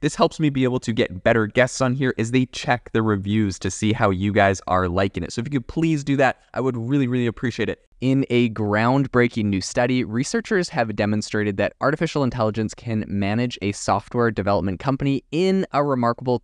This helps me be able to get better guests on here as they check the reviews to see how you guys are liking it. So if you could please do that, I would really, really appreciate it. In a groundbreaking new study, researchers have demonstrated that artificial intelligence can manage a software development company in a remarkable,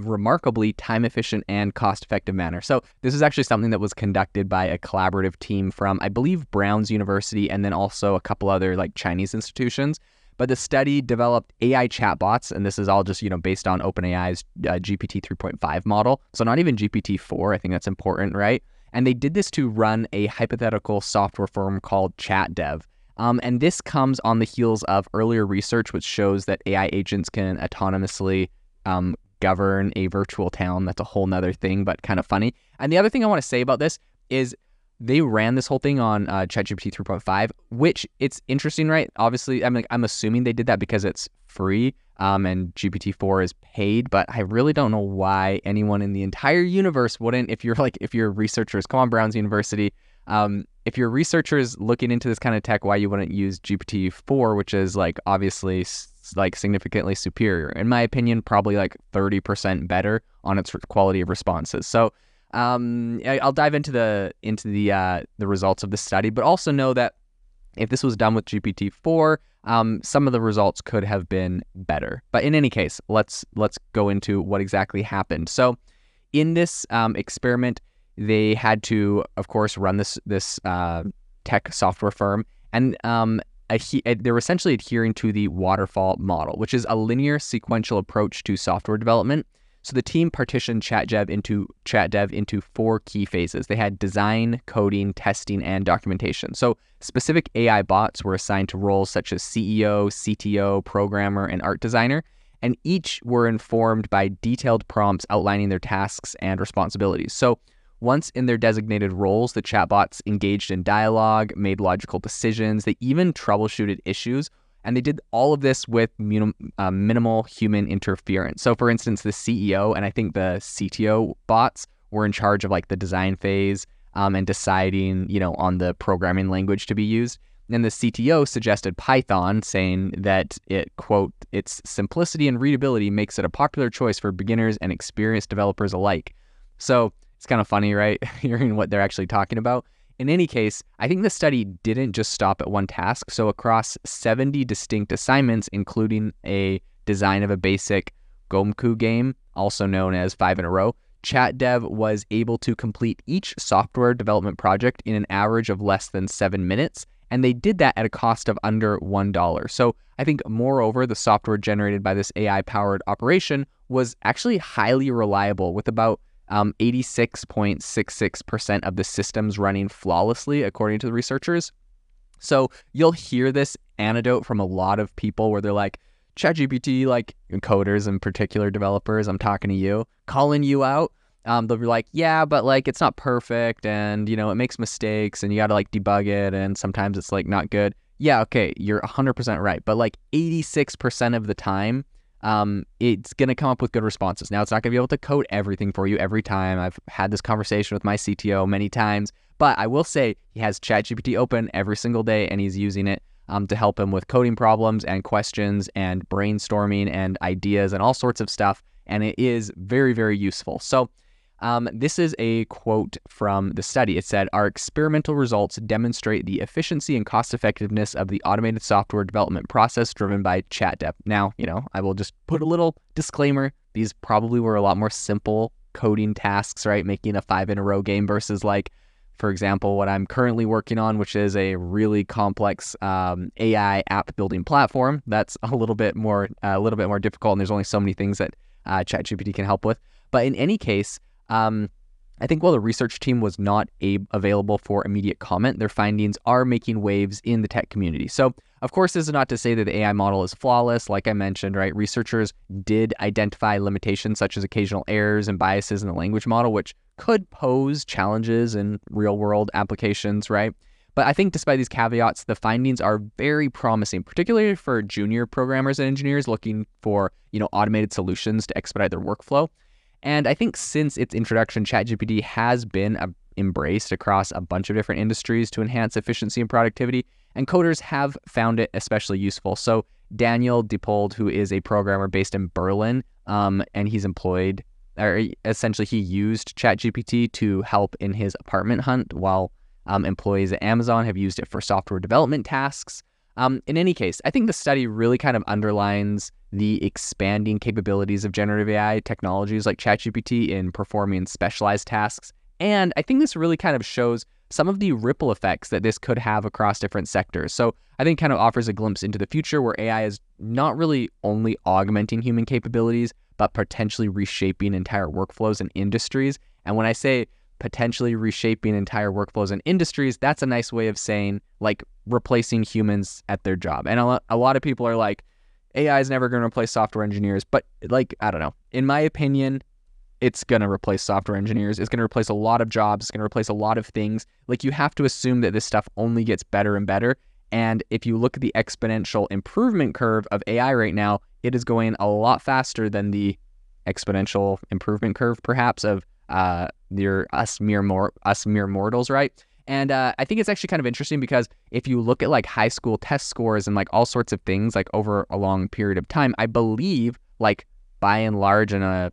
remarkably time-efficient and cost-effective manner. So this is actually something that was conducted by a collaborative team from, I believe, Brown's University, and then also a couple other like Chinese institutions. But the study developed AI chatbots, and this is all just you know based on OpenAI's uh, GPT 3.5 model. So not even GPT 4. I think that's important, right? And they did this to run a hypothetical software firm called ChatDev. Um, and this comes on the heels of earlier research, which shows that AI agents can autonomously um, govern a virtual town. That's a whole nother thing, but kind of funny. And the other thing I want to say about this is they ran this whole thing on uh, ChatGPT 3.5, which it's interesting, right? Obviously, I'm like, I'm assuming they did that because it's free, um, and GPT-4 is paid. But I really don't know why anyone in the entire universe wouldn't. If you're like, if you're researchers, come on, Brown's University. Um, if you're researchers looking into this kind of tech, why you wouldn't use GPT-4, which is like obviously like significantly superior, in my opinion, probably like 30% better on its quality of responses. So um, I'll dive into the into the uh, the results of the study, but also know that if this was done with GPT four, um, some of the results could have been better. But in any case, let's let's go into what exactly happened. So, in this um, experiment, they had to, of course, run this this uh, tech software firm, and um, they're essentially adhering to the waterfall model, which is a linear sequential approach to software development. So the team partitioned ChatDev into ChatDev into four key phases. They had design, coding, testing, and documentation. So specific AI bots were assigned to roles such as CEO, CTO, programmer, and art designer, and each were informed by detailed prompts outlining their tasks and responsibilities. So once in their designated roles, the chatbots engaged in dialogue, made logical decisions, they even troubleshooted issues and they did all of this with uh, minimal human interference. So, for instance, the CEO and I think the CTO bots were in charge of like the design phase um, and deciding, you know, on the programming language to be used. And the CTO suggested Python, saying that it, quote, its simplicity and readability makes it a popular choice for beginners and experienced developers alike. So it's kind of funny, right? Hearing what they're actually talking about. In any case, I think the study didn't just stop at one task. So, across 70 distinct assignments, including a design of a basic Gomoku game, also known as Five in a Row, ChatDev was able to complete each software development project in an average of less than seven minutes. And they did that at a cost of under $1. So I think, moreover, the software generated by this AI powered operation was actually highly reliable with about um, 86.66% of the systems running flawlessly, according to the researchers. So you'll hear this anecdote from a lot of people where they're like, ChatGPT, like coders in particular, developers, I'm talking to you, calling you out. Um, they'll be like, yeah, but like it's not perfect and, you know, it makes mistakes and you got to like debug it and sometimes it's like not good. Yeah, okay, you're 100% right. But like 86% of the time, um, it's going to come up with good responses. Now, it's not going to be able to code everything for you every time. I've had this conversation with my CTO many times, but I will say he has ChatGPT open every single day and he's using it um, to help him with coding problems and questions and brainstorming and ideas and all sorts of stuff. And it is very, very useful. So, um, this is a quote from the study. It said, Our experimental results demonstrate the efficiency and cost effectiveness of the automated software development process driven by ChatDev. Now, you know, I will just put a little disclaimer. These probably were a lot more simple coding tasks, right? Making a five in a row game versus like, for example, what I'm currently working on, which is a really complex um, AI app building platform. That's a little bit more, a little bit more difficult, and there's only so many things that uh, ChatGPT can help with. But in any case, um, I think while the research team was not a- available for immediate comment, their findings are making waves in the tech community. So, of course, this is not to say that the AI model is flawless. Like I mentioned, right, researchers did identify limitations such as occasional errors and biases in the language model, which could pose challenges in real world applications, right? But I think despite these caveats, the findings are very promising, particularly for junior programmers and engineers looking for, you know, automated solutions to expedite their workflow. And I think since its introduction, ChatGPT has been a, embraced across a bunch of different industries to enhance efficiency and productivity, and coders have found it especially useful. So Daniel Depold, who is a programmer based in Berlin, um, and he's employed, or essentially he used ChatGPT to help in his apartment hunt while um, employees at Amazon have used it for software development tasks. Um, in any case, I think the study really kind of underlines the expanding capabilities of generative AI technologies like ChatGPT in performing specialized tasks. And I think this really kind of shows some of the ripple effects that this could have across different sectors. So I think kind of offers a glimpse into the future where AI is not really only augmenting human capabilities, but potentially reshaping entire workflows and industries. And when I say potentially reshaping entire workflows and industries, that's a nice way of saying like replacing humans at their job. And a lot, of people are like, AI is never going to replace software engineers. But like, I don't know. In my opinion, it's going to replace software engineers. It's going to replace a lot of jobs. It's going to replace a lot of things. Like, you have to assume that this stuff only gets better and better. And if you look at the exponential improvement curve of AI right now, it is going a lot faster than the exponential improvement curve, perhaps, of uh, your us mere mor- us mere mortals, right? And uh, I think it's actually kind of interesting because if you look at like high school test scores and like all sorts of things like over a long period of time, I believe like by and large in a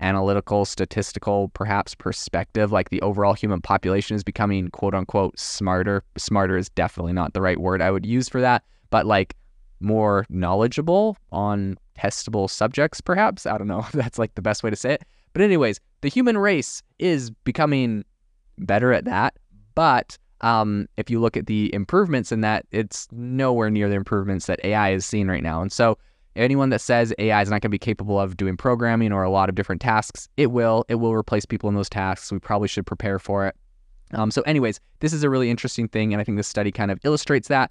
analytical, statistical, perhaps perspective, like the overall human population is becoming quote unquote smarter. Smarter is definitely not the right word I would use for that, but like more knowledgeable on testable subjects, perhaps. I don't know if that's like the best way to say it. But, anyways, the human race is becoming better at that. But um, if you look at the improvements in that, it's nowhere near the improvements that AI is seeing right now. And so, anyone that says AI is not going to be capable of doing programming or a lot of different tasks, it will. It will replace people in those tasks. We probably should prepare for it. Um, so, anyways, this is a really interesting thing, and I think this study kind of illustrates that